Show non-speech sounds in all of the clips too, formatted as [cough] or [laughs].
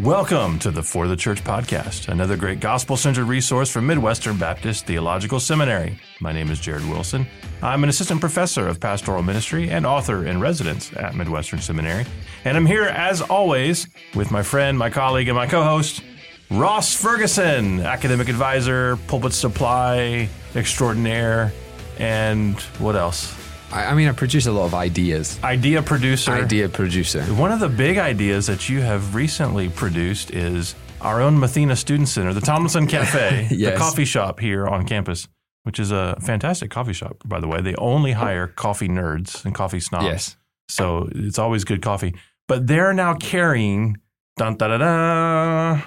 Welcome to the For the Church podcast, another great gospel centered resource from Midwestern Baptist Theological Seminary. My name is Jared Wilson. I'm an assistant professor of pastoral ministry and author in residence at Midwestern Seminary. And I'm here, as always, with my friend, my colleague, and my co host, Ross Ferguson, academic advisor, pulpit supply extraordinaire, and what else? I, I mean, I produce a lot of ideas. Idea producer. Idea producer. One of the big ideas that you have recently produced is our own Mathena Student Center, the Tomlinson Cafe, [laughs] the coffee shop here on campus, which is a fantastic coffee shop, by the way. They only hire coffee nerds and coffee snobs. Yes. So it's always good coffee. But they're now carrying dun, da, da, da,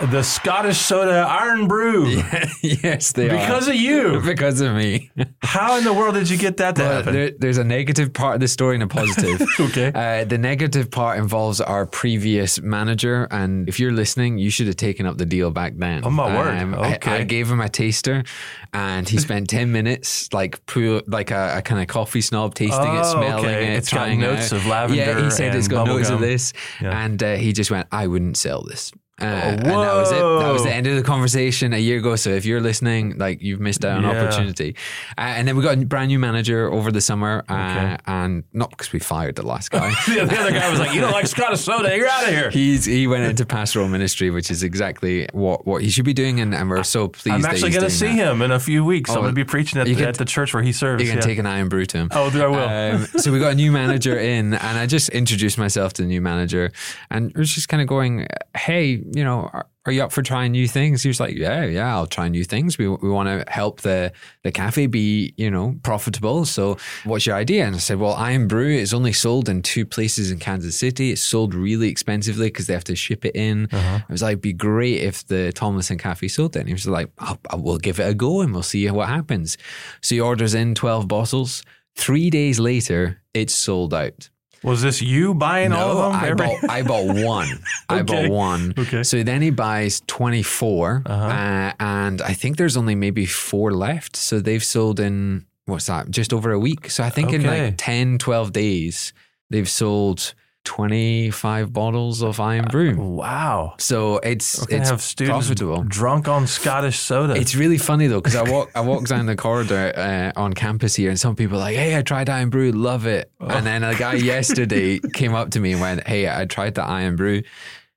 the Scottish Soda Irn-Bru [laughs] yes, they because are. Because of you. [laughs] because of me. How in the world did you get that to But happen? there, there's a negative part of the story and a positive. [laughs] Okay. Uh, the negative part involves our previous manager, and if you're listening, you should have taken up the deal back then. Oh, my word. I- Okay. I, gave him a taster, and he spent ten minutes like pu- like a, a kind of coffee snob tasting Oh, it, smelling okay. it, It's got trying notes it. of lavender Yeah, he said it's got notes of this, Yeah. and uh, he just went, "I wouldn't sell this." Uh, and that was it. That was the end of the conversation a year ago. So if you're listening, like you've missed out on Yeah. opportunity. Uh, and then we got a brand new manager over the summer, uh, Okay. and not because we fired the last guy. [laughs] the other guy was like, "You don't like Scottish soda? You're out of here." He's he went into pastoral ministry, which is exactly what, what he should be doing, and, and we're so pleased. I'm actually going to see that. him in a few weeks. I'm Oh, going to be preaching at, the, can- at the church where he serves. You can yeah. take an Irn-Bru to him. Oh, I will. Um, so we got a new manager in, and I just introduced myself to the new manager, and it was just kind of going, "Hey, you know, are, are you up for trying new things?" He was like, "Yeah, yeah, I'll try new things. We we want to help the the cafe be, you know, profitable. So, what's your idea?" And I said, "Well, Irn-Bru is only sold in two places in Kansas City. It's sold really expensively because they have to ship it in." Uh-huh. I was like, "It'd be great if the Tomlinson Cafe sold it." And he was like, I'll, I will give it a go and we'll see what happens." So he orders in twelve bottles. Three days later, it's sold out. Was this you buying all of them? I Every- bought, I bought [laughs] one. I bought one. Okay. So then he buys 24, Uh-huh. uh, and I think there's only maybe four left. So they've sold in, what's that, just over a week. So I think in like 10, 12 days, they've sold 25 bottles of Irn-Bru. wow. So it's, it's have students profitable. drunk on Scottish soda. It's really funny though because I walk I walk down the corridor uh, on campus here, and some people are like, "Hey, I tried Irn-Bru, love it." Oh. And then a guy yesterday [laughs] came up to me and went, "Hey, I tried the Irn-Bru."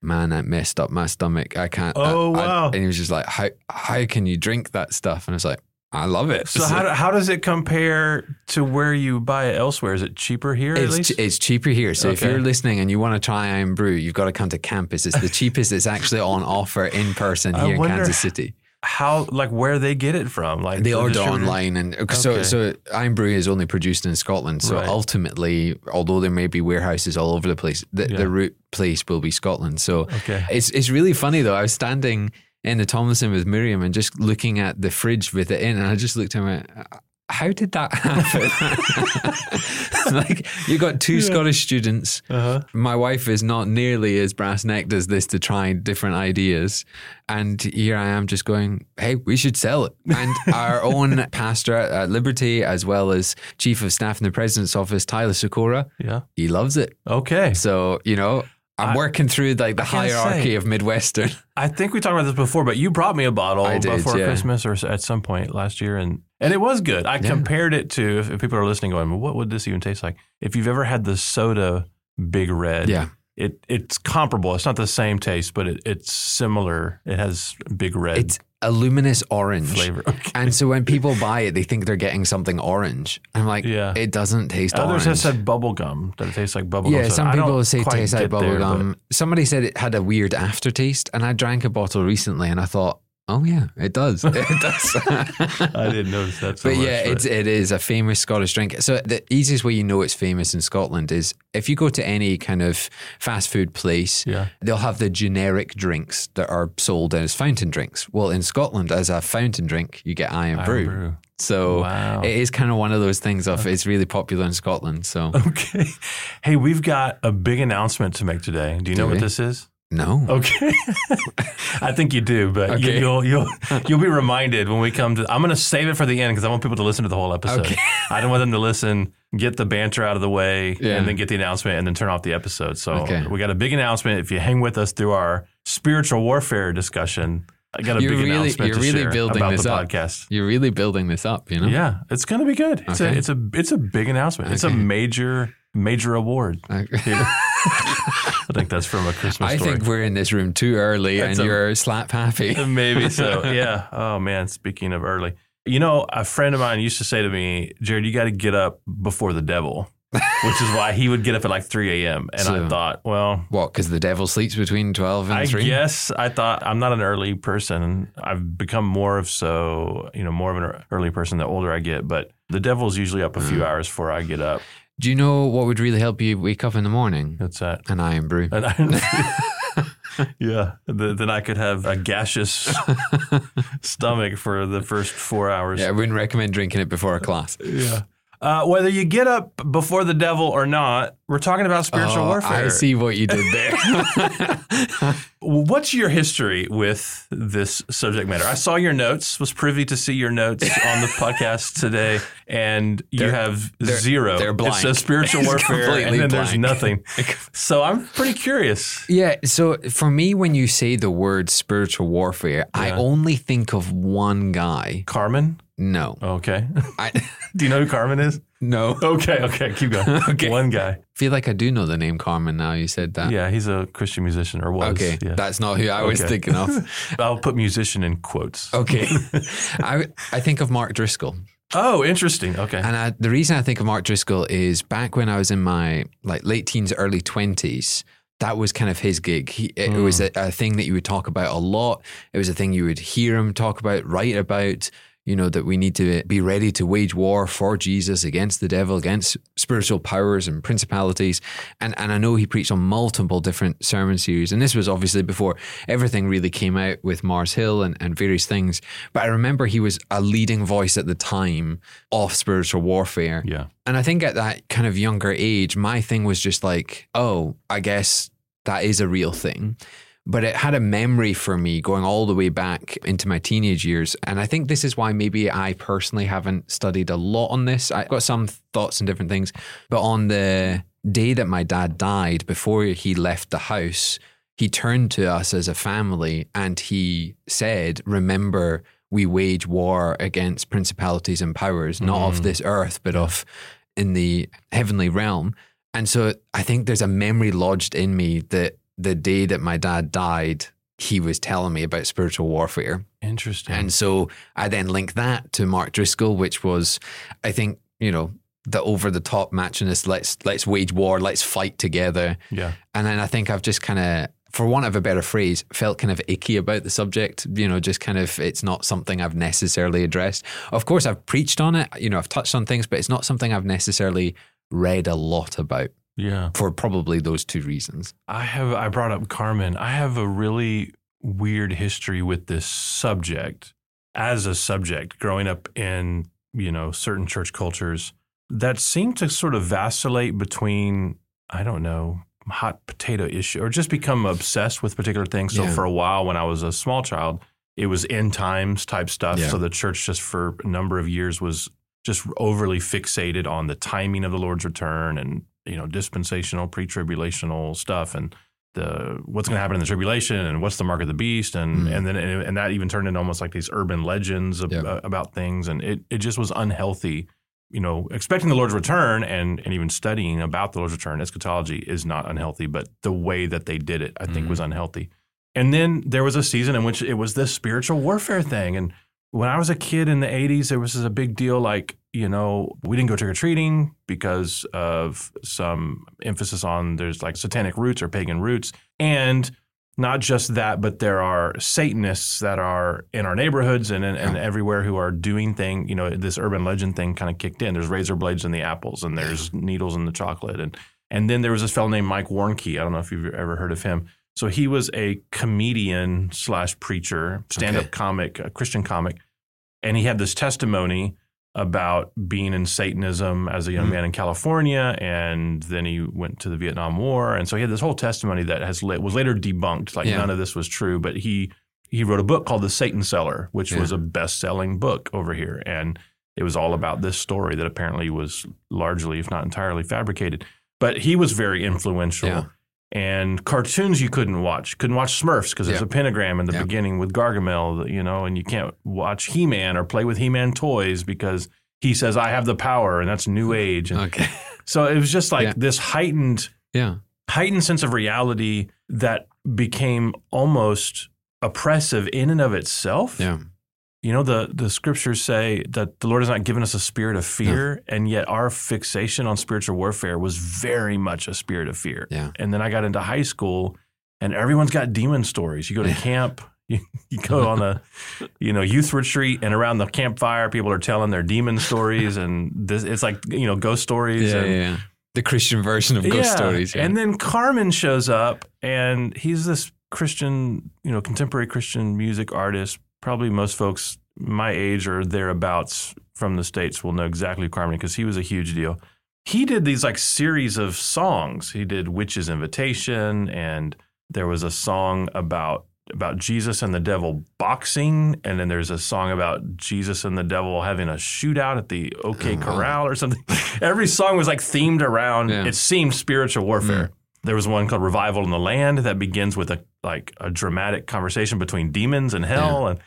Man, that messed up my stomach. I can't. Oh, I- wow. and he was just like, "How how can you drink that stuff?" And I was like, "I love it." so how, how does it compare to where you buy it elsewhere? Is it cheaper here at it's, least? ch- it's cheaper here. So if you're listening and you want to try Irn-Bru, you've got to come to campus. It's the cheapest. It's actually on offer in person here in Kansas City. how like where they get it from? Like They the order online, and so so Irn-Bru is only produced in Scotland. So Right. ultimately, although there may be warehouses all over the place, the, Yeah. the root place will be Scotland. So Okay. it's it's really funny though. I was standing in the Tomlinson with Miriam and just looking at the fridge with it in, and I just looked at her and went, how did that happen? [laughs] like you got two Scottish students. Uh-huh. My wife is not nearly as brass necked as this to try different ideas. And here I am just going, hey, we should sell it. And [laughs] our own pastor at, at Liberty, as well as chief of staff in the president's office, Tyler Sikora, Yeah. he loves it. Okay. So, you know, I'm I- working through like the hierarchy say- of Midwestern. [laughs] I think we talked about this before, but you brought me a bottle did, before yeah. Christmas or at some point last year, and and it was good. I Yeah. compared it to if, if people are listening, going, well, "What would this even taste like?" If you've ever had the soda Big Red, Yeah. it it's comparable. It's not the same taste, but it, it's similar. It has Big Red It's a luminous orange. flavor. [laughs] Okay. And so when people buy it, they think they're getting something orange. I'm like, Yeah. it doesn't taste orange. Others orange. have said bubble gum that it tastes like bubble Yeah, gum. some I people say it tastes like get there, bubble but- gum. Somebody said it had a weird aftertaste, and I drank a bottle recently, and I thought, oh yeah, it does. [laughs] It does. I didn't notice that. So But much, yeah, it's it is a famous Scottish drink. So the easiest way you know it's famous in Scotland is if you go to any kind of fast food place, Yeah. they'll have the generic drinks that are sold as fountain drinks. Well, in Scotland, as a fountain drink, you get Iron, Irn-Bru. Brew. So Wow. it is kind of one of those things of it's really popular in Scotland. So [laughs] Okay. Hey, we've got a big announcement to make today. Do you know Do what this is? No. Okay, [laughs] I think you do, but Okay. you, will you'll you'll be reminded when we come to. I'm going to save it for the end because I want people to listen to the whole episode. Okay. [laughs] I don't want them to listen, get the banter out of the way, Yeah. and then get the announcement, and then turn off the episode. So Okay. we got a big announcement. If you hang with us through our spiritual warfare discussion, I got a You're big really- announcement you're to really share building about this the up. podcast. You're really building this up, you know? Yeah, it's going to be good. It's a it's a it's a big announcement. It's a major major award. Okay. [laughs] I think that's from a Christmas I story. think we're in this room too early That's and a- you're slap happy. [laughs] Maybe [laughs] so. Yeah. Oh man. Speaking of early, you know, a friend of mine used to say to me, "Jared, you got to get up before the devil," which is why he would get up at like 3 a.m. And I thought, well, What? Because the devil sleeps between 12 and I 3? Yes, I thought I'm not an early person. I've become more of so, you know, more of an early person the older I get. But the devil's usually up a few Mm. hours before I get up. Do you know what would really help you wake up in the morning? That's that. An Irn-Bru. And I, [laughs] yeah, th- then I could have a gaseous [laughs] stomach for the first four hours. Yeah, I wouldn't recommend drinking it before a class. Yeah. Uh, whether you get up before the devil or not, we're talking about spiritual Oh, warfare. I see what you did there. [laughs] What's your history with this subject matter? I saw your notes, was privy to see your notes on the podcast today, and you They're- have they're- 0 they're It says spiritual warfare, and then there's nothing. [laughs] So I'm pretty curious. yeah, so for me, when you say the word spiritual warfare, I only think of one guy. Carmen? No. Okay. [laughs] I Do you know who Carmen is? no. Okay, okay, keep going. [laughs] Okay. One guy. I feel like I do know the name Carmen now you said that. Yeah, he's a Christian musician or was. Okay, yeah. that's not who I was Okay. thinking of. [laughs] I'll put musician in quotes. Okay, I I think of Mark Driscoll, Oh, interesting. Okay. and I, the reason I think of Mark Driscoll is back when I was in my like late teens, early twenties. That was kind of his gig. He, it Mm. was a, a thing that you would talk about a lot. It was a thing you would hear him talk about, write about. You know that we need to be ready to wage war for Jesus against the devil, against spiritual powers and principalities. And and I know he preached on multiple different sermon series. And this was obviously before everything really came out with Mars Hill and, and various things. But I remember he was a leading voice at the time of spiritual warfare. Yeah. And I think at that kind of younger age, my thing was just like, oh, I guess that is a real thing. But it had a memory for me going all the way back into my teenage years. And I think this is why maybe I personally haven't studied a lot on this. I've got some thoughts and different things. But on the day that my dad died, before he left the house, he turned to us as a family and he said, Remember, we wage war against principalities and powers, not of mm. this earth, but of in the heavenly realm. And so I think there's a memory lodged in me that the day that my dad died, he was telling me about spiritual warfare. Interesting. And so I then linked that to Mark Driscoll, which was, I think, you know, the over the top matchiness, let's let's wage war, let's fight together. yeah. And then I think I've just kind of, for want of a better phrase, felt kind of icky about the subject. You know, just kind of, it's not something I've necessarily addressed. Of course, I've preached on it, you know, I've touched on things, but it's not something I've necessarily read a lot about Yeah. for probably those two reasons. I have I brought up Carmen. I have a really weird history with this subject as a subject growing up in, you know, certain church cultures that seem to sort of vacillate between I don't know, hot potato issue or just become obsessed with particular things. So Yeah. for a while when I was a small child, it was end times type stuff. Yeah. So the church just for a number of years was just overly fixated on the timing of the Lord's return and you know dispensational, pre-tribulational stuff and the what's going to happen in the tribulation and what's the mark of the beast and Mm. and then and that even turned into almost like these urban legends ab- Yeah. uh, about things and it it just was unhealthy. You know, expecting the Lord's return and and even studying about the Lord's return, eschatology is not unhealthy, but the way that they did it, I think, Mhm. was unhealthy. And then there was a season in which it was this spiritual warfare thing. And when I was a kid in the 80s, there was this a big deal like, you know, we didn't go trick or treating because of some emphasis on there's like satanic roots or pagan roots. And not just that, but there are Satanists that are in our neighborhoods and, and, and everywhere who are doing thing, you know, this urban legend thing kind of kicked in. There's razor blades in the apples and there's needles in the chocolate. And and then there was this fellow named Mike Warnke. I don't know if you've ever heard of him. So he was a comedian slash preacher, stand up Okay. comic, a Christian comic, and he had this testimony about being in Satanism as a young Mhm. man in California, and then he went to the Vietnam War, and so he had this whole testimony that has was later debunked. Like Yeah. none of this was true, but he he wrote a book called The Satan Seller, which Yeah. was a best selling book over here, and it was all about this story that apparently was largely, if not entirely, fabricated. But he was very influential. Yeah. And cartoons you couldn't watch. Couldn't watch Smurfs because there's Yeah. a pentagram in the Yeah. beginning with Gargamel, you know, and you can't watch He Man or play with He Man toys because he says, I have the power, and that's New Age. And Okay. [laughs] so it was just like Yeah. this heightened, Yeah. heightened sense of reality that became almost oppressive in and of itself. Yeah. You know, the, the scriptures say that the Lord has not given us a spirit of fear, and yet our fixation on spiritual warfare was very much a spirit of fear. Yeah. And then I got into high school, and everyone's got demon stories. You go to camp, [laughs] you, you go on a you know youth retreat, and around the campfire, people are telling their demon stories, and this it's like you know ghost stories. Yeah, and, yeah. The Christian version of ghost yeah. stories. Yeah. And then Carmen shows up, and he's this Christian, you know, contemporary Christian music artist. Probably most folks my age or thereabouts from the states will know exactly Carmen because he was a huge deal. He did these like series of songs. He did Witch's Invitation, and there was a song about about Jesus and the devil boxing, and then there's a song about Jesus and the devil having a shootout at the OK Oh. Corral or something. [laughs] Every song was like themed around. Yeah. It seemed spiritual warfare. Mm. There was one called Revival in the Land that begins with a like a dramatic conversation between demons and hell, and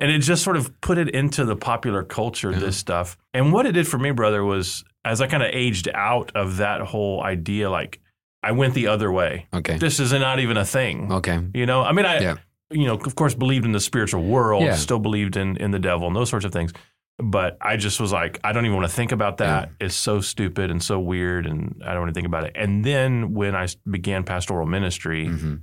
and it just sort of put it into the popular culture. Yeah. This stuff, and what it did for me, brother, was as I kind of aged out of that whole idea, like I went the other way. okay. This is not even a thing. Okay. You know, I mean, I, Yeah. you know, of course, believed in the spiritual world, Yeah. still believed in in the devil and those sorts of things. But I just was like, I don't even want to think about that. It's so stupid and so weird, and I don't want to think about it. And then when i began pastoral ministry, hmm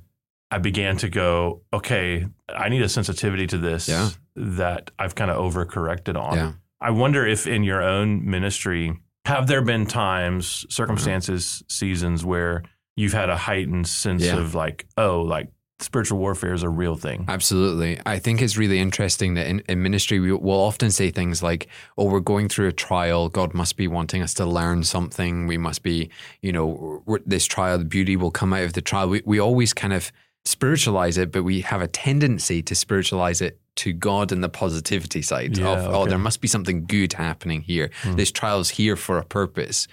I began to go, okay, I need a sensitivity to this Yeah. that I've kind of overcorrected on. Yeah. I wonder if in your own ministry, have there been times, circumstances, seasons where you've had a heightened sense Yeah. of like, oh, like spiritual warfare is a real thing? Absolutely. I think it's really interesting that in, in ministry, we will often say things like, oh, we're going through a trial. God must be wanting us to learn something. We must be, you know, this trial, the beauty will come out of the trial. We, we always kind of spiritualize it, but we have a tendency to spiritualize it to God and the positivity side Yeah, of, oh, there must be something good happening here. Hmm. This trial is here for a purpose.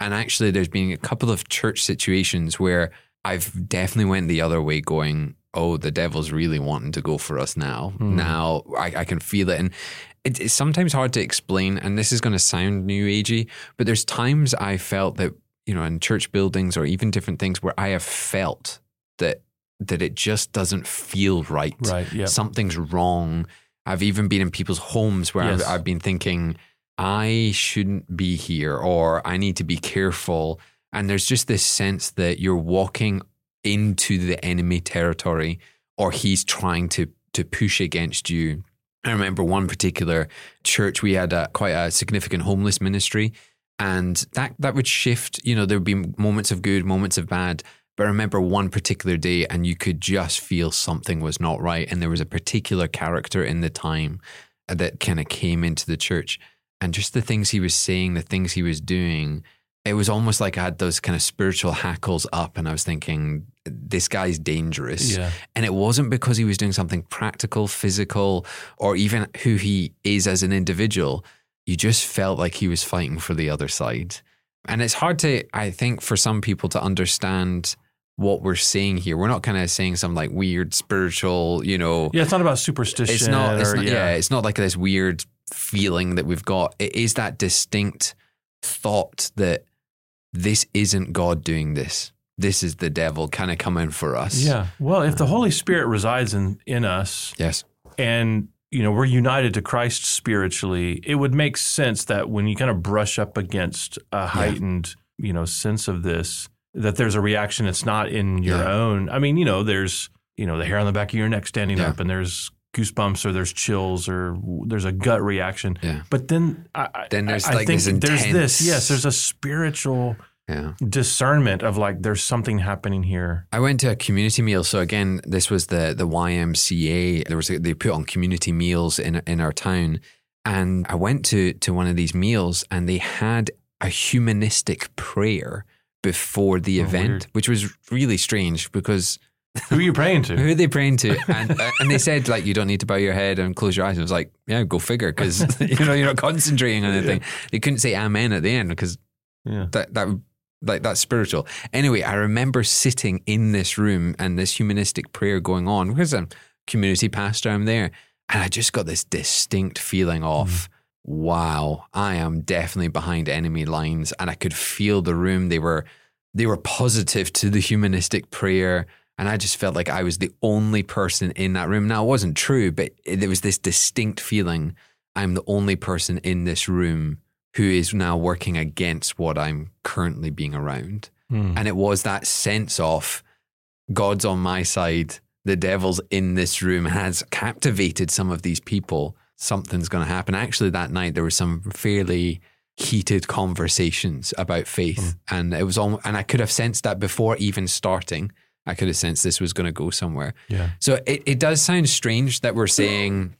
And actually, there's been a couple of church situations where I've definitely went the other way, going, "Oh, the devil's really wanting to go for us now. Hmm. Now I, I can feel it." And it, it's sometimes hard to explain. And this is going to sound new agey, but there's times I felt that you know in church buildings or even different things where I have felt that that it just doesn't feel right. Right. Yeah. Something's wrong. I've even been in people's homes where Yes. I've, I've been thinking, I shouldn't be here or I need to be careful. And there's just this sense that you're walking into the enemy territory or he's trying to, to push against you. I remember one particular church, we had a, quite a significant homeless ministry. And that, that would shift, you know, there would be moments of good, moments of bad. But I remember one particular day, and you could just feel something was not right. And there was a particular character in the time that kind of came into the church. And just the things he was saying, the things he was doing, it was almost like I had those kind of spiritual hackles up. And I was thinking, this guy's dangerous. Yeah. And it wasn't because he was doing something practical, physical, or even who he is as an individual. You just felt like he was fighting for the other side. And it's hard to, I think, for some people to understand what we're saying here. We're not kind of saying some like weird spiritual, you know, Yeah. It's not about superstition. it's not, it's or- not yeah. it's not like this weird feeling that we've got. It is that distinct thought that this isn't God doing this. This is the devil kind of coming for us. Yeah. Well, if the um, Holy Spirit resides in, in us Yes. and you know we're united to Christ spiritually, it would make sense that when you kind of brush up against a heightened, you know, sense of this, that there's a reaction that's not in your Yeah. own. I mean, you know, there's you know the hair on the back of your neck standing Yeah. up, and there's goosebumps or there's chills or there's a gut reaction. Yeah. But then, I, I- Then there's I like think this there's this. Yes, there's a spiritual Yeah. discernment of like there's something happening here. I went to a community meal. So again, this was the the YMCA. There was a, they put on community meals in in our town, And I went to to one of these meals and they had a humanistic prayer before the Oh, event, weird. which was really strange because Who are you praying to? [laughs] who are they praying to? And, uh, and they said like you don't need to bow your head and close your eyes. And I was like, yeah, go figure, because [laughs] you know you're not concentrating on anything. They couldn't say amen at the end because yeah. that that like that's spiritual. Anyway, I remember sitting in this room and this humanistic prayer going on because I'm community pastor. I'm there, and I just got this distinct feeling of. Wow, I am definitely behind enemy lines, and I could feel the room. They were, they were positive to the humanistic prayer, and I just felt like I was the only person in that room. Now it wasn't true, but there was this distinct feeling. I'm the only person in this room who is now working against what I'm currently being around. Hmm. And it was that sense of God's on my side, the devil's in this room, has captivated some of these people. Something's going to happen. Actually, that night, there were some fairly heated conversations about faith. Mm. And it was all, and I could have sensed that before even starting. I could have sensed this was going to go somewhere. Yeah. So it, it does sound strange that we're saying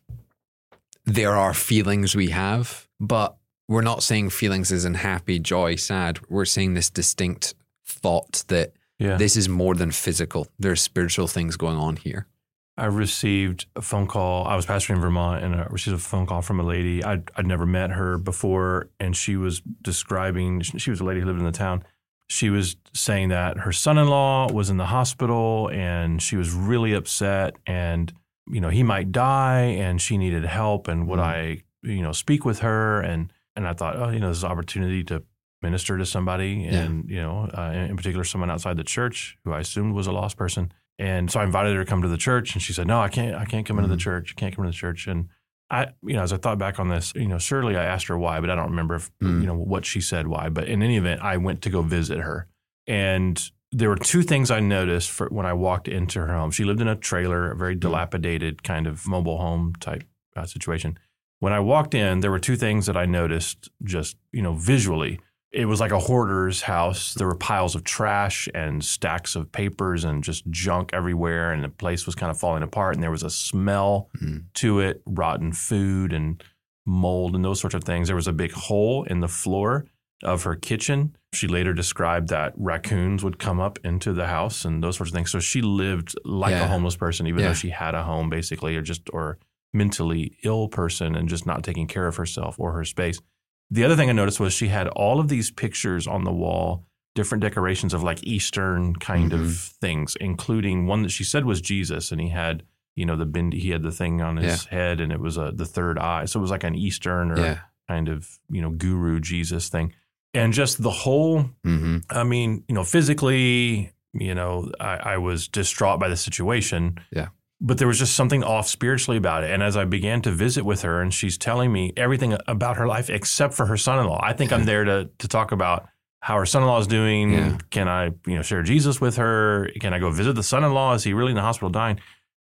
there are feelings we have, but we're not saying feelings as in happy, joy, sad. We're saying this distinct thought that Yeah. this is more than physical. There's spiritual things going on here. I received a phone call. I was pastoring in Vermont and I received a phone call from a lady. I'd, I'd never met her before. And she was describing, she was a lady who lived in the town. She was saying that her son in law was in the hospital and she was really upset and, you know, he might die and she needed help. And would Mhm. I, you know, speak with her? And, and I thought, oh, you know, this is an opportunity to minister to somebody and, you know, uh, in particular, someone outside the church who I assumed was a lost person. And so I invited her to come to the church, and she said, "No, I can't. I can't come into the Mhm. church. I can't come into the church." And I, you know, as I thought back on this, you know, surely I asked her why, but I don't remember if Mm. you know what she said why. But in any event, I went to go visit her, and there were two things I noticed for when I walked into her home. She lived in a trailer, a very dilapidated kind of mobile home type uh, situation. When I walked in, there were two things that I noticed just you know visually it was like a hoarder's house. There were piles of trash and stacks of papers and just junk everywhere, and the place was kind of falling apart. And there was a smell Mm. to it, rotten food and mold and those sorts of things. There was a big hole in the floor of her kitchen. She later described that raccoons would come up into the house and those sorts of things. So she lived like Yeah. a homeless person, even Yeah. though she had a home, basically, or just or mentally ill person and just not taking care of herself or her space. The other thing I noticed was she had all of these pictures on the wall, different decorations of like Eastern kind of Mm-hmm. things, including one that she said was Jesus, and he had you know the bindi, he had the thing on his head, and it was a the third eye, so it was like an Eastern or Yeah. kind of you know guru Jesus thing, and just the whole. hmm I mean, you know, physically, you know, I, I was distraught by the situation. Yeah. But there was just something off spiritually about it. And as I began to visit with her and she's telling me everything about her life except for her son in law, I think I'm [laughs] there to to talk about how her son in law is doing. Yeah. Can I, you know, share Jesus with her? Can I go visit the son in law? Is he really in the hospital dying?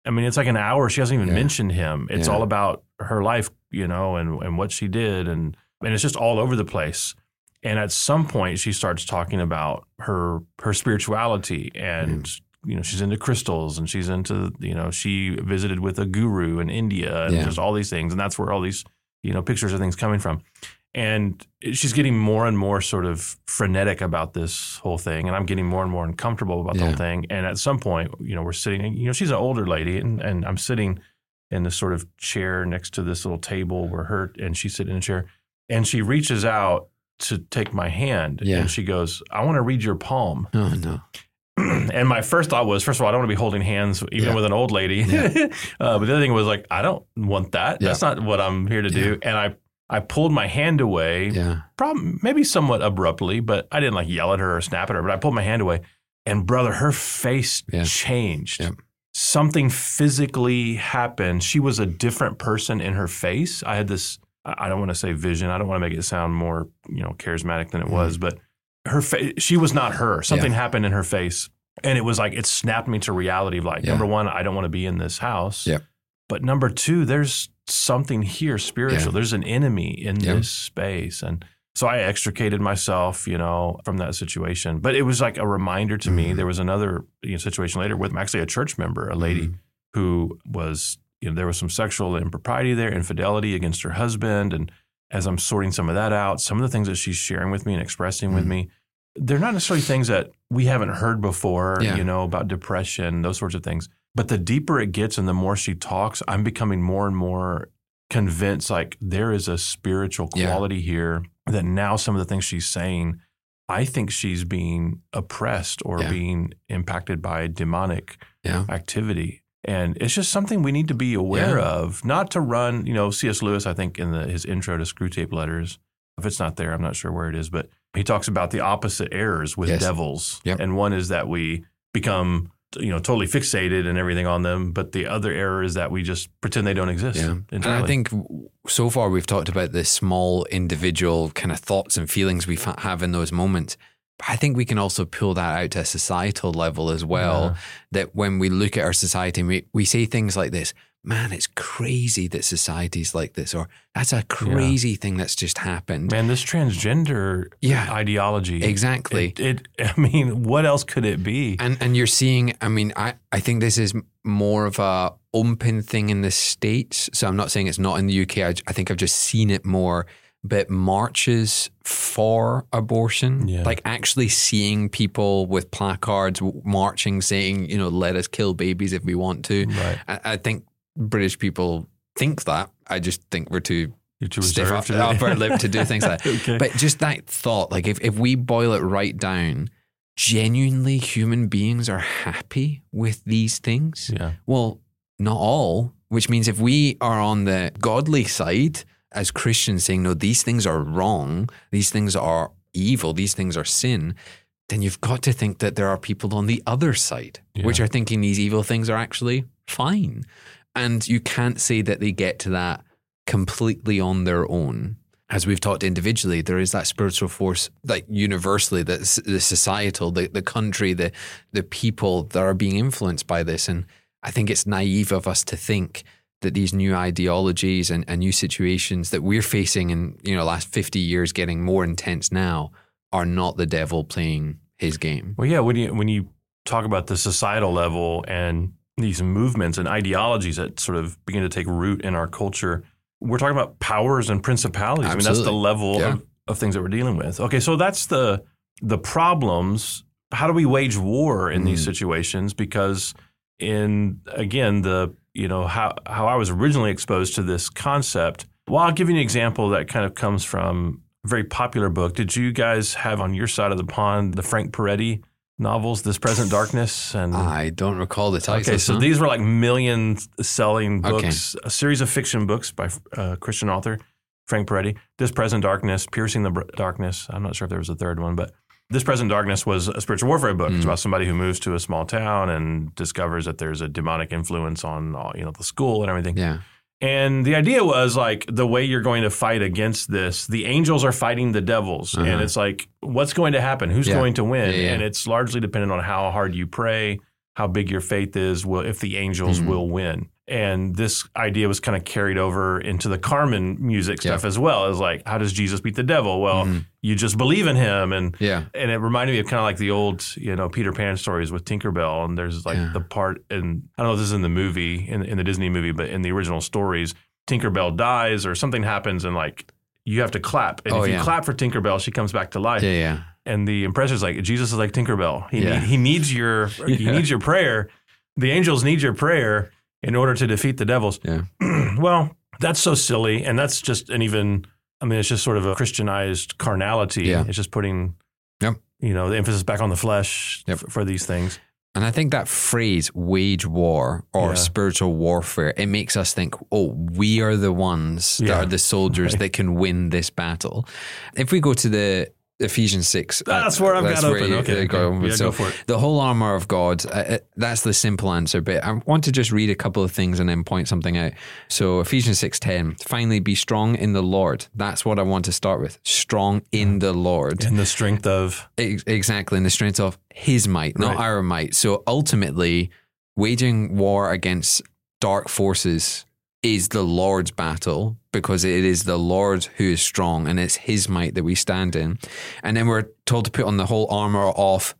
I mean, it's like an hour. She hasn't even Yeah. mentioned him. It's Yeah. all about her life, you know, and, and what she did. And, and it's just all over the place. And at some point, she starts talking about her her spirituality, and mm. You know she's into crystals, and she's into you know she visited with a guru in India, and Yeah. just all these things, and that's where all these you know pictures of things coming from. And she's getting more and more sort of frenetic about this whole thing, and I'm getting more and more uncomfortable about the whole thing. And at some point, you know, we're sitting, you know, she's an older lady, and, and I'm sitting in this sort of chair next to this little table where her and she's sitting in a chair, and she reaches out to take my hand, Yeah. and she goes, "I want to read your palm." Oh no. [clears throat] and my first thought was, first of all, I don't want to be holding hands even Yeah. with an old lady. Yeah. [laughs] uh, but the other thing was like, I don't want that. Yeah. That's not what I'm here to do. And I, I pulled my hand away, Yeah. probably maybe somewhat abruptly, but I didn't like yell at her or snap at her. But I pulled my hand away, and brother, her face changed. Something physically happened. She was a different person in her face. I had this. I I don't want to say vision. I don't want to make it sound more, you know, charismatic than it was, but her face, she was not her. Something happened in her face. And it was like, it snapped me to reality of like, Yeah. number one, I don't want to be in this house. Yeah. But number two, there's something here spiritual. Yeah. There's an enemy in Yeah. this space. And so I extricated myself, you know, from that situation. But it was like a reminder to me. Mhm. There was another you know, situation later with actually a church member, a lady Mhm. who was you know there was some sexual impropriety there, infidelity against her husband, and as I'm sorting some of that out, some of the things that she's sharing with me and expressing with Mhm. me, they're not necessarily things that we haven't heard before, Yeah. you know, about depression, those sorts of things. But the deeper it gets and the more she talks, I'm becoming more and more convinced like there is a spiritual Yeah. quality here that now some of the things she's saying, I think she's being oppressed or Yeah. being impacted by demonic Yeah. activity. And it's just something we need to be aware Yeah. of, not to run, you know, C.S. Lewis, I think in the, his intro to Screwtape Letters, if it's not there, I'm not sure where it is, but he talks about the opposite errors with Yes. devils. Yep. And one is that we become, you know, totally fixated and everything on them. But the other error is that we just pretend they don't exist. Yeah. And. I think so far we've talked about the small individual kind of thoughts and feelings we have in those moments. I think we can also pull that out to a societal level as well. Yeah. That when we look at our society, and we, we say things like this man, it's crazy that society's like this, or that's a crazy thing that's just happened. Man, this transgender Yeah. ideology. Exactly. It, it, [laughs] I mean, what else could it be? And and you're seeing, I mean, I, I think this is more of a open thing in the States. So I'm not saying it's not in the UK. I, I think I've just seen it more. But marches for abortion, Yeah. like actually seeing people with placards marching saying, you know, let us kill babies if we want to. Right. I, I think British people think that. I just think we're too You're too stiff reserved up, to do up our lip to do things like [laughs] that. Okay. But just that thought, like if, if we boil it right down, genuinely human beings are happy with these things. yeah. Well, not all, which means if we are on the godly side as Christians saying, no, these things are wrong, these things are evil, these things are sin, then you've got to think that there are people on the other side, which are thinking these evil things are actually fine. And you can't say that they get to that completely on their own. As we've talked individually, there is that spiritual force, like universally, that the societal, the, the country, the the people that are being influenced by this. And I think it's naive of us to think that these new ideologies and, and new situations that we're facing in you know last fifty years, getting more intense now, are not the devil playing his game. Well, yeah. When you when you talk about the societal level and these movements and ideologies that sort of begin to take root in our culture, we're talking about powers and principalities. I mean, that's the level Yeah. of, of things that we're dealing with. Okay, so that's the the problems. How do we wage war in these Mm. situations? Because in again the you know how how I was originally exposed to this concept. Well, I'll give you an example that kind of comes from a very popular book. Did you guys have on your side of the pond the Frank Peretti novels, This Present Darkness? And I don't recall the title. okay, so these were like million selling Okay. books, a series of fiction books by uh, Christian author Frank Peretti. This Present Darkness, Piercing the Br- Darkness. I'm not sure if there was a third one, but this Present Darkness was a spiritual warfare book. It's Mm. about somebody who moves to a small town and discovers that there's a demonic influence on all, you know the school and everything. yeah, And the idea was like the way you're going to fight against this, the angels are fighting the devils. Uh-huh. And it's like, what's going to happen? Who's Yeah. going to win? Yeah, yeah. And it's largely dependent on how hard you pray, how big your faith is, will, if the angels Mhm. will win. And this idea was kind of carried over into the Carmen music Yeah. stuff as well. As like, how does Jesus beat the devil? Well, Mhm. you just believe in him. And yeah, and it reminded me of kind of like the old, you know, Peter Pan stories with Tinkerbell. And there's like Yeah. the part, and I don't know if this is in the movie, in, in the Disney movie, but in the original stories, Tinkerbell dies or something happens, and like you have to clap. And Oh, if you yeah. clap for Tinkerbell, she comes back to life. yeah, yeah. And the impression is like, Jesus is like Tinkerbell. He, Yeah. need, he needs your he [laughs] needs your prayer. The angels need your prayer in order to defeat the devils. Yeah. [clears throat] well, that's so silly, and that's just an even. I mean, it's just sort of a Christianized carnality. Yeah. It's just putting, Yep. you know, the emphasis back on the flesh Yep. f- for these things. And I think that phrase, wage war or Yeah. spiritual warfare, it makes us think, oh, we are the ones that Yeah. are the soldiers [laughs] Right. that can win this battle. If we go to the Ephesians 6. That's where I've got where open. you- Okay, go okay. Yeah, so go for it. The whole armor of God, uh, uh, that's the simple answer. But I want to just read a couple of things and then point something out. So Ephesians 6.10, finally be strong in the Lord. That's what I want to start with. Strong in the Lord. And the strength of Ex- Exactly, in the strength of his might, not Right. our might. So ultimately, waging war against dark forces is the Lord's battle because it is the Lord who is strong and it's his might that we stand in. And then we're told to put on the whole armor of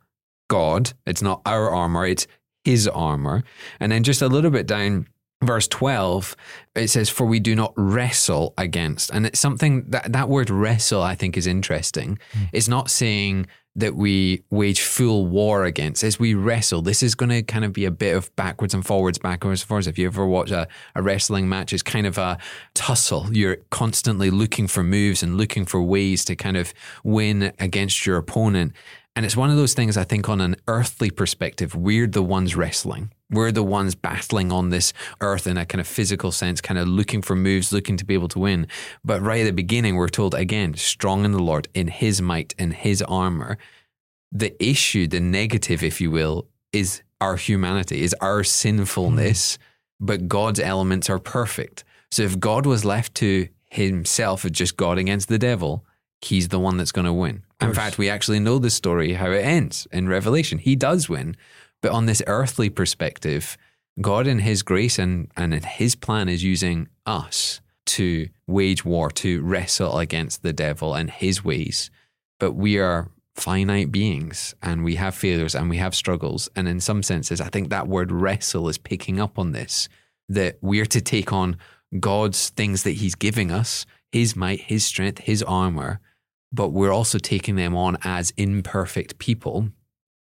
God. It's not our armor, it's his armor. And then just a little bit down, verse 12 it says for we do not wrestle against and it's something that that word wrestle i think is interesting mm. it's not saying that we wage full war against as we wrestle. This is going to kind of be a bit of backwards and forwards, backwards and forwards. If you ever watch a, a wrestling match, it's kind of a tussle. You're constantly looking for moves and looking for ways to kind of win against your opponent. And it's one of those things I think on an earthly perspective, we're the ones wrestling. We're the ones battling on this earth in a kind of physical sense, kind of looking for moves, looking to be able to win. But right at the beginning, we're told again, strong in the Lord, in his might, in his armor. The issue, the negative, if you will, is our humanity, is our sinfulness, mm-hmm. but God's elements are perfect. So if God was left to himself, just God against the devil, he's the one that's going to win. In fact, we actually know the story how it ends in Revelation. He does win. But on this earthly perspective, God in his grace and, and his plan is using us to wage war, to wrestle against the devil and his ways. But we are finite beings and we have failures and we have struggles. And in some senses, I think that word wrestle is picking up on this that we're to take on God's things that he's giving us, his might, his strength, his armor, but we're also taking them on as imperfect people.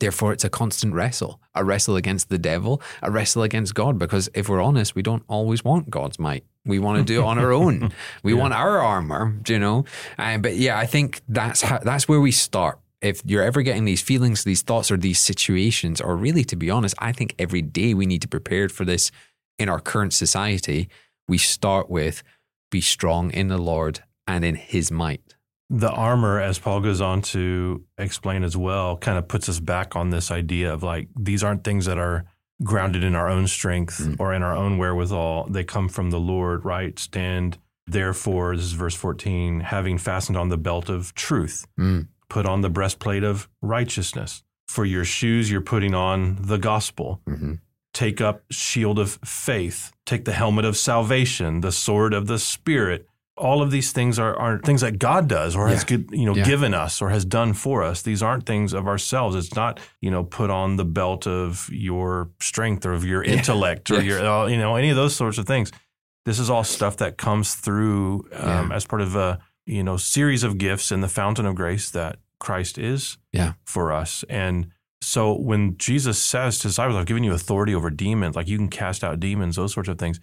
Therefore, it's a constant wrestle, a wrestle against the devil, a wrestle against God. Because if we're honest, we don't always want God's might. We want to do it on our own. [laughs] We yeah. want our armor, you know. Uh, but yeah, I think that's how, that's where we start. If you're ever getting these feelings, these thoughts, or these situations, or really, to be honest, I think every day we need to prepare for this in our current society. We start with be strong in the Lord and in His might the armor, as Paul goes on to explain as well, kind of puts us back on this idea of like these aren't things that are grounded in our own strength mm. or in our own wherewithal. They come from the Lord, right? Stand therefore, this is verse 14, having fastened on the belt of truth, mm. put on the breastplate of righteousness. For your shoes, you're putting on the gospel. Mm-hmm. Take up shield of faith. Take the helmet of salvation, the sword of the spirit all of these things are, are things that God does or yeah. has you know yeah. given us or has done for us. These aren't things of ourselves. It's not you know put on the belt of your strength or of your [laughs] intellect yeah. or your uh, you know any of those sorts of things. This is all stuff that comes through um, as part of a you know series of gifts in the fountain of grace that Christ is for us. And so when Jesus says to disciples, "I've given you authority over demons, like you can cast out demons, those sorts of things,"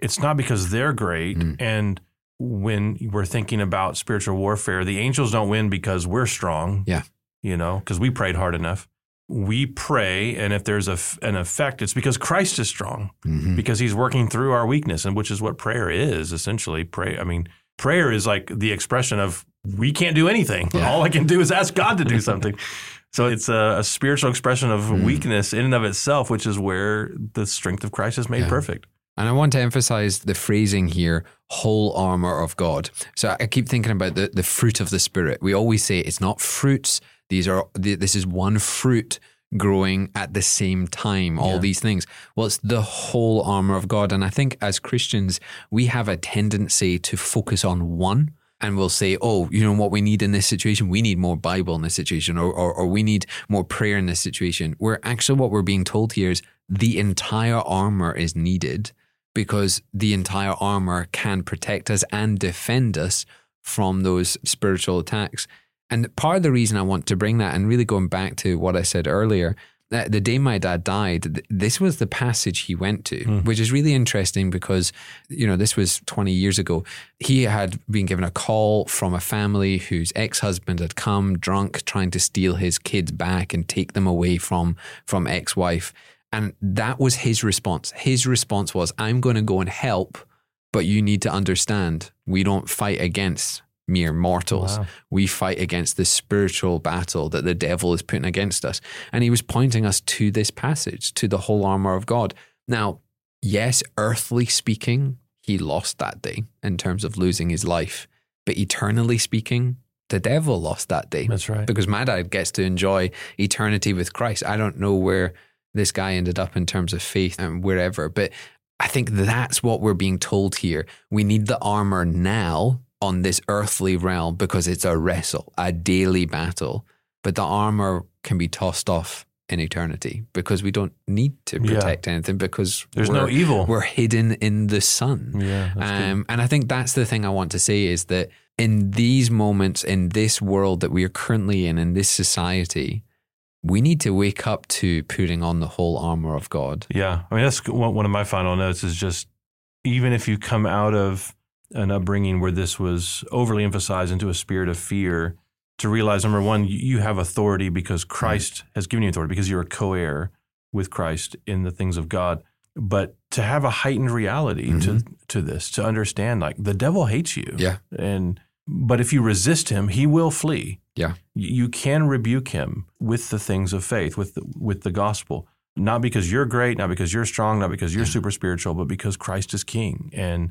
it's not because they're great mm. and when we're thinking about spiritual warfare, the angels don't win because we're strong. Yeah. You know, because we prayed hard enough. We pray, and if there's a, an effect, it's because Christ is strong, mm-hmm. because he's working through our weakness, and which is what prayer is essentially. Pray, I mean, prayer is like the expression of we can't do anything. Yeah. All I can do is ask God to do something. [laughs] so it's a, a, spiritual expression of mm. weakness in and of itself, which is where the strength of Christ is made yeah. perfect. And I want to emphasize the phrasing here whole armor of God. So I keep thinking about the, the fruit of the Spirit. We always say it's not fruits, these are this is one fruit growing at the same time, all yeah. these things. Well, it's the whole armor of God. And I think as Christians, we have a tendency to focus on one and we'll say, oh, you know what we need in this situation? We need more Bible in this situation, or, or, or we need more prayer in this situation. Where actually what we're being told here is the entire armor is needed because the entire armor can protect us and defend us from those spiritual attacks. And part of the reason I want to bring that, and really going back to what I said earlier, that the day my dad died, this was the passage he went to, mm. which is really interesting because, you know, this was 20 years ago. He had been given a call from a family whose ex husband had come drunk, trying to steal his kids back and take them away from, from ex wife. And that was his response. His response was, I'm going to go and help, but you need to understand we don't fight against mere mortals. Wow. We fight against the spiritual battle that the devil is putting against us. And he was pointing us to this passage, to the whole armor of God. Now, yes, earthly speaking, he lost that day in terms of losing his life. But eternally speaking, the devil lost that day. That's right. Because my dad gets to enjoy eternity with Christ. I don't know where this guy ended up in terms of faith and wherever. But I think that's what we're being told here. We need the armor now on this earthly realm because it's a wrestle, a daily battle. But the armor can be tossed off in eternity because we don't need to Yeah. protect anything because There's no evil. We're hidden in the Son. Yeah. Um, and I think that's the thing I want to say is that in these moments, in this world that we are currently in, in this society, we need to wake up to putting on the whole armor of God. Yeah, I mean that's one of my final notes is just even if you come out of an upbringing where this was overly emphasized into a spirit of fear, to realize number one, you- have authority because Christ has given you authority because you're a co-heir with Christ in the things of God. But to have a heightened reality to mm-hmm. to this, to understand like the devil hates you, Yeah. and but if you resist him, he will flee. Yeah. You can rebuke him with the things of faith, with the, with the gospel. Not because you're great, not because you're strong, not because you're super spiritual, but because Christ is king. And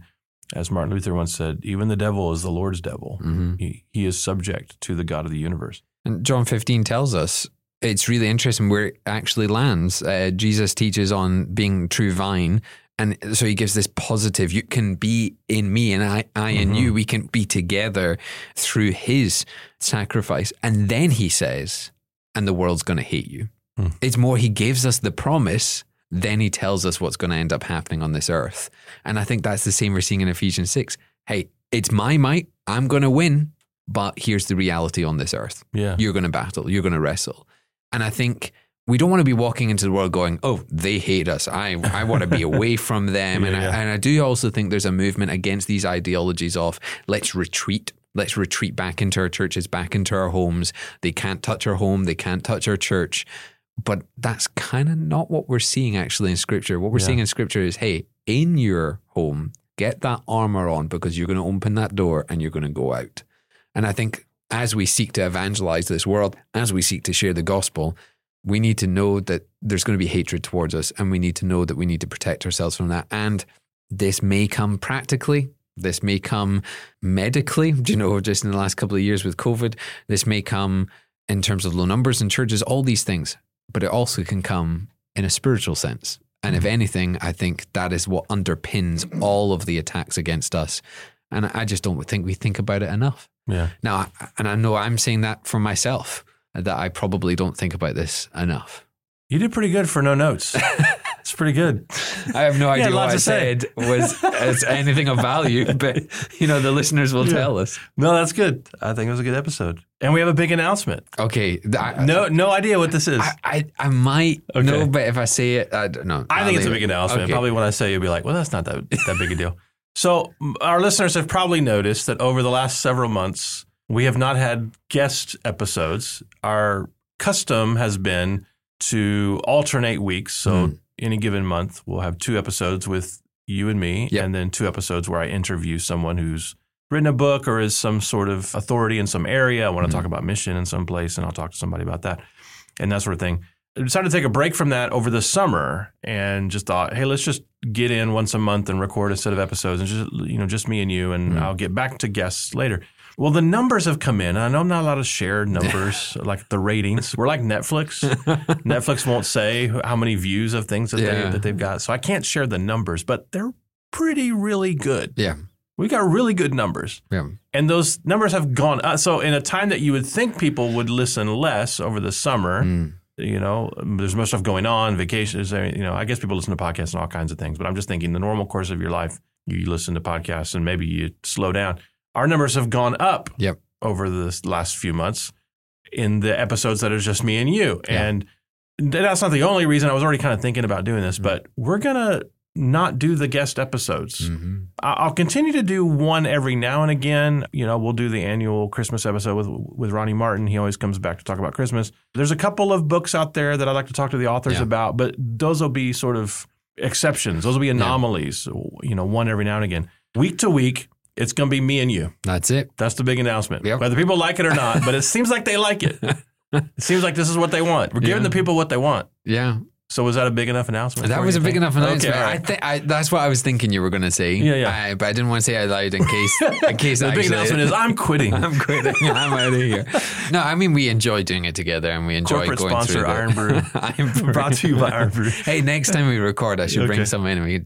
as Martin Luther once said, even the devil is the Lord's devil. hmm He, he is subject to the God of the universe. And John 15 tells us it's really interesting where it actually lands. Uh, Jesus teaches on being true vine. And so he gives this positive, you can be in me and I, I in you. We can be together through his sacrifice. And then he says, and the world's going to hate you. Hmm. It's more, he gives us the promise, then he tells us what's going to end up happening on this earth. And I think that's the same we're seeing in Ephesians 6. Hey, it's my might. I'm going to win. But here's the reality on this earth Yeah. you're going to battle, you're going to wrestle. And I think we don't want to be walking into the world going, oh, they hate us. I, I want to be [laughs] away from them. and, Yeah, yeah. I, and I do also think there's a movement against these ideologies of let's retreat. Let's retreat back into our churches, back into our homes. They can't touch our home. They can't touch our church. But that's kind of not what we're seeing actually in scripture. What we're Yeah. seeing in scripture is hey, in your home, get that armor on because you're going to open that door and you're going to go out. And I think as we seek to evangelize this world, as we seek to share the gospel, we need to know that there's going to be hatred towards us and we need to know that we need to protect ourselves from that. And this may come practically. This may come medically, Do you know, just in the last couple of years with COVID. This may come in terms of low numbers in churches, all these things, but it also can come in a spiritual sense. And if mm-hmm. anything, I think that is what underpins all of the attacks against us. And I just don't think we think about it enough. Yeah. Now, and I know I'm saying that for myself, that I probably don't think about this enough. You did pretty good for no notes. [laughs] it's pretty good. I have no idea what I said was as [laughs] anything of value, but you know the listeners will Yeah. tell us. No, that's good. I think it was a good episode. And we have a big announcement. Okay, I, No, no idea what this is. I, I, I might Okay. know, but if I say it, I don't know. I I'll think it's a big announcement. Okay. Probably when I say, it, you'll be like, well, that's not that, that big a deal. So, our listeners have probably noticed that over the last several months, we have not had guest episodes. Our custom has been to alternate weeks. So, Hmm. any given month, we'll have two episodes with you and me, Yep. and then two episodes where I interview someone who's written a book or is some sort of authority in some area. I want to Hmm. talk about mission in some place, and I'll talk to somebody about that and that sort of thing. I decided to take a break from that over the summer and just thought, hey, let's just get in once a month and record a set of episodes and just you know just me and you, and Mm. I'll get back to guests later. Well, the numbers have come in. I know I'm not allowed to share numbers [laughs] like the ratings. We're like Netflix. [laughs] Netflix won't say how many views of things that, Yeah. they, that they've got, so I can't share the numbers, but they're pretty really good. Yeah, We got really good numbers. yeah, And those numbers have gone up. So, in a time that you would think people would listen less over the summer, Mm. you know, there's more stuff going on, vacations. You know, I guess people listen to podcasts and all kinds of things, but I'm just thinking the normal course of your life, you listen to podcasts and maybe you slow down. Our numbers have gone up Yep. over the last few months in the episodes that are just me and you. Yeah. And that's not the only reason I was already kind of thinking about doing this, but we're going to not do the guest episodes. hmm I- I'll continue to do one every now and again. You know, we'll do the annual Christmas episode with with Ronnie Martin. He always comes back to talk about Christmas. There's a couple of books out there that I'd like to talk to the authors Yeah. about, but those will be sort of exceptions. Those will be anomalies. You know, one every now and again. Week to week, it's going to be me and you. That's it. That's the big announcement. Yep. Whether people like it or not, but it seems like they like it. [laughs] It seems like this is what they want. We're giving Yeah. the people what they want. Yeah, So was that a big enough announcement? that was a big enough announcement. Okay, all I right. think I, that's what I was thinking you were going to say. Yeah, yeah. I, but I didn't want to say out loud in case [laughs] in case the big announcement is I'm quitting. [laughs] I'm quitting. I'm out of here. No, I mean we enjoy doing it together, and we enjoy Corporate going sponsor, through Irn-Bru. Iron Brew. Brought to you by Irn-Bru. Hey, next time we record, I should bring some in. And we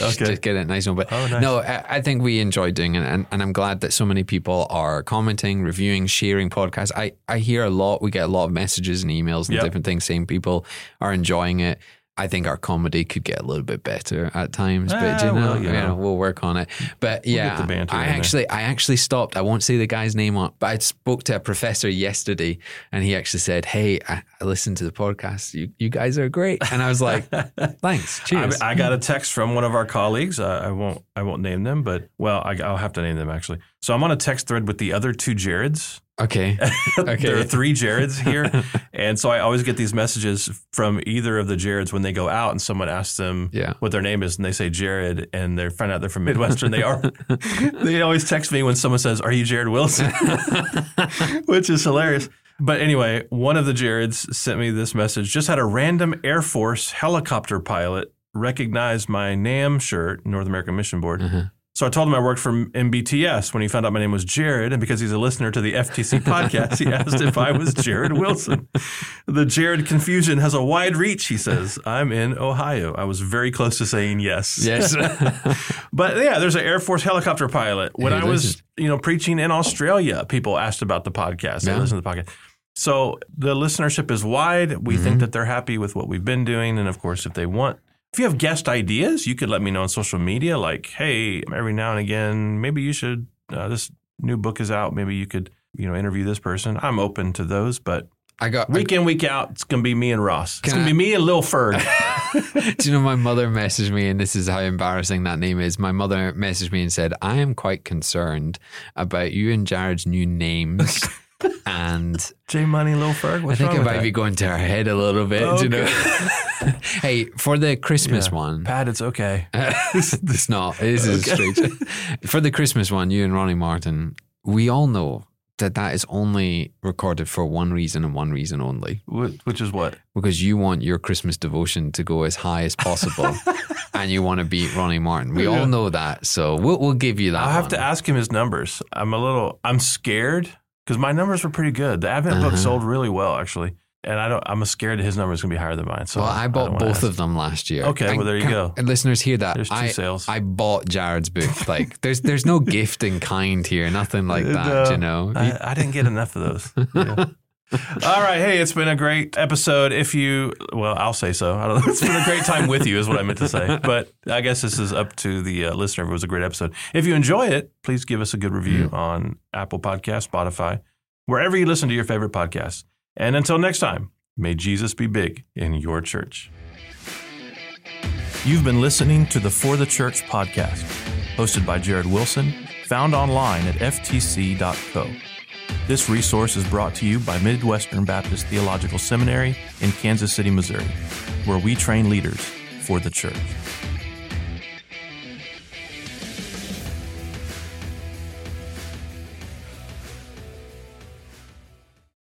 [laughs] okay. just get it nice one. But oh, nice. no, I, I, think we enjoy doing it, and, and I'm glad that so many people are commenting, reviewing, sharing podcasts. I I hear a lot. We get a lot of messages and emails and yep. different things saying people are enjoying it. I think our comedy could get a little bit better at times, but you know, well, you know, we'll work on it. But yeah, we'll I actually, there. I actually stopped. I won't say the guy's name on, but I spoke to a professor yesterday, and he actually said, "Hey, I, I listened to the podcast. You, you guys are great." And I was like, [laughs] "Thanks, cheers." I, I, got a text from one of our colleagues. Uh, I won't, I won't name them, but well, I, I'll have to name them actually. So I'm on a text thread with the other two Jareds. Okay. [laughs] okay. there are three Jareds here. and so I always get these messages from either of the Jareds when they go out and someone asks them yeah. what their name is and they say Jared and they find out they're from Midwestern. they are. [laughs] they always text me when someone says, Are you Jared Wilson? [laughs] Which is hilarious. But anyway, one of the Jareds sent me this message. Just had a random Air Force helicopter pilot recognize my NAM shirt, North American Mission Board. Uh-huh so I told him I worked for MBTS when he found out my name was Jared. And because he's a listener to the FTC podcast, he asked if I was Jared Wilson. The Jared confusion has a wide reach, he says. I'm in Ohio. I was very close to saying yes. Yes. [laughs] but yeah, there's an Air Force helicopter pilot. When I was, you know, preaching in Australia, people asked about the podcast. They yeah. listened to the podcast. So the listenership is wide. We mm-hmm. think that they're happy with what we've been doing. And of course, if they want if you have guest ideas, you could let me know on social media. Like, hey, every now and again, maybe you should. Uh, this new book is out. Maybe you could, you know, interview this person. I'm open to those, but I got week I, in, week out. It's gonna be me and Ross. It's gonna be me and Lil Ferg. [laughs] [laughs] Do you know my mother messaged me, and this is how embarrassing that name is. My mother messaged me and said, "I am quite concerned about you and Jared's new names." [laughs] and J Money, Lil Ferg. What's I think it might that? be going to our head a little bit. Okay. You know? [laughs] hey, for the Christmas yeah. one, Pat, it's okay. [laughs] it's not. This is okay. strange. for the Christmas one, you and Ronnie Martin, we all know that that is only recorded for one reason and one reason only. Which is what? Because you want your Christmas devotion to go as high as possible. [laughs] and you want to beat Ronnie Martin. We all know that. So we'll, we'll give you that. I'll have one. to ask him his numbers. I'm a little, I'm scared because my numbers were pretty good. The Advent uh-huh. book sold really well, actually. And I don't. I'm scared that his number is going to be higher than mine. So well, I bought I both of them last year. Okay, and well there you go. And listeners hear that. There's two I, sales. I bought Jared's book. Like there's there's no gift in kind here. Nothing like [laughs] that. No, you know. I, I, didn't get enough of those. Yeah. All right. Hey, it's been a great episode. If you, well, I'll say so. I don't know. [laughs] It's been a great time with you, is what I meant to say. But I guess this is up to the uh, listener. If it was a great episode. If you enjoy it, please give us a good review mm. on Apple Podcast, Spotify, wherever you listen to your favorite podcasts. And until next time, may Jesus be big in your church. You've been listening to the For the Church podcast, hosted by Jared Wilson, found online at ftc.co. This resource is brought to you by Midwestern Baptist Theological Seminary in Kansas City, Missouri, where we train leaders for the church.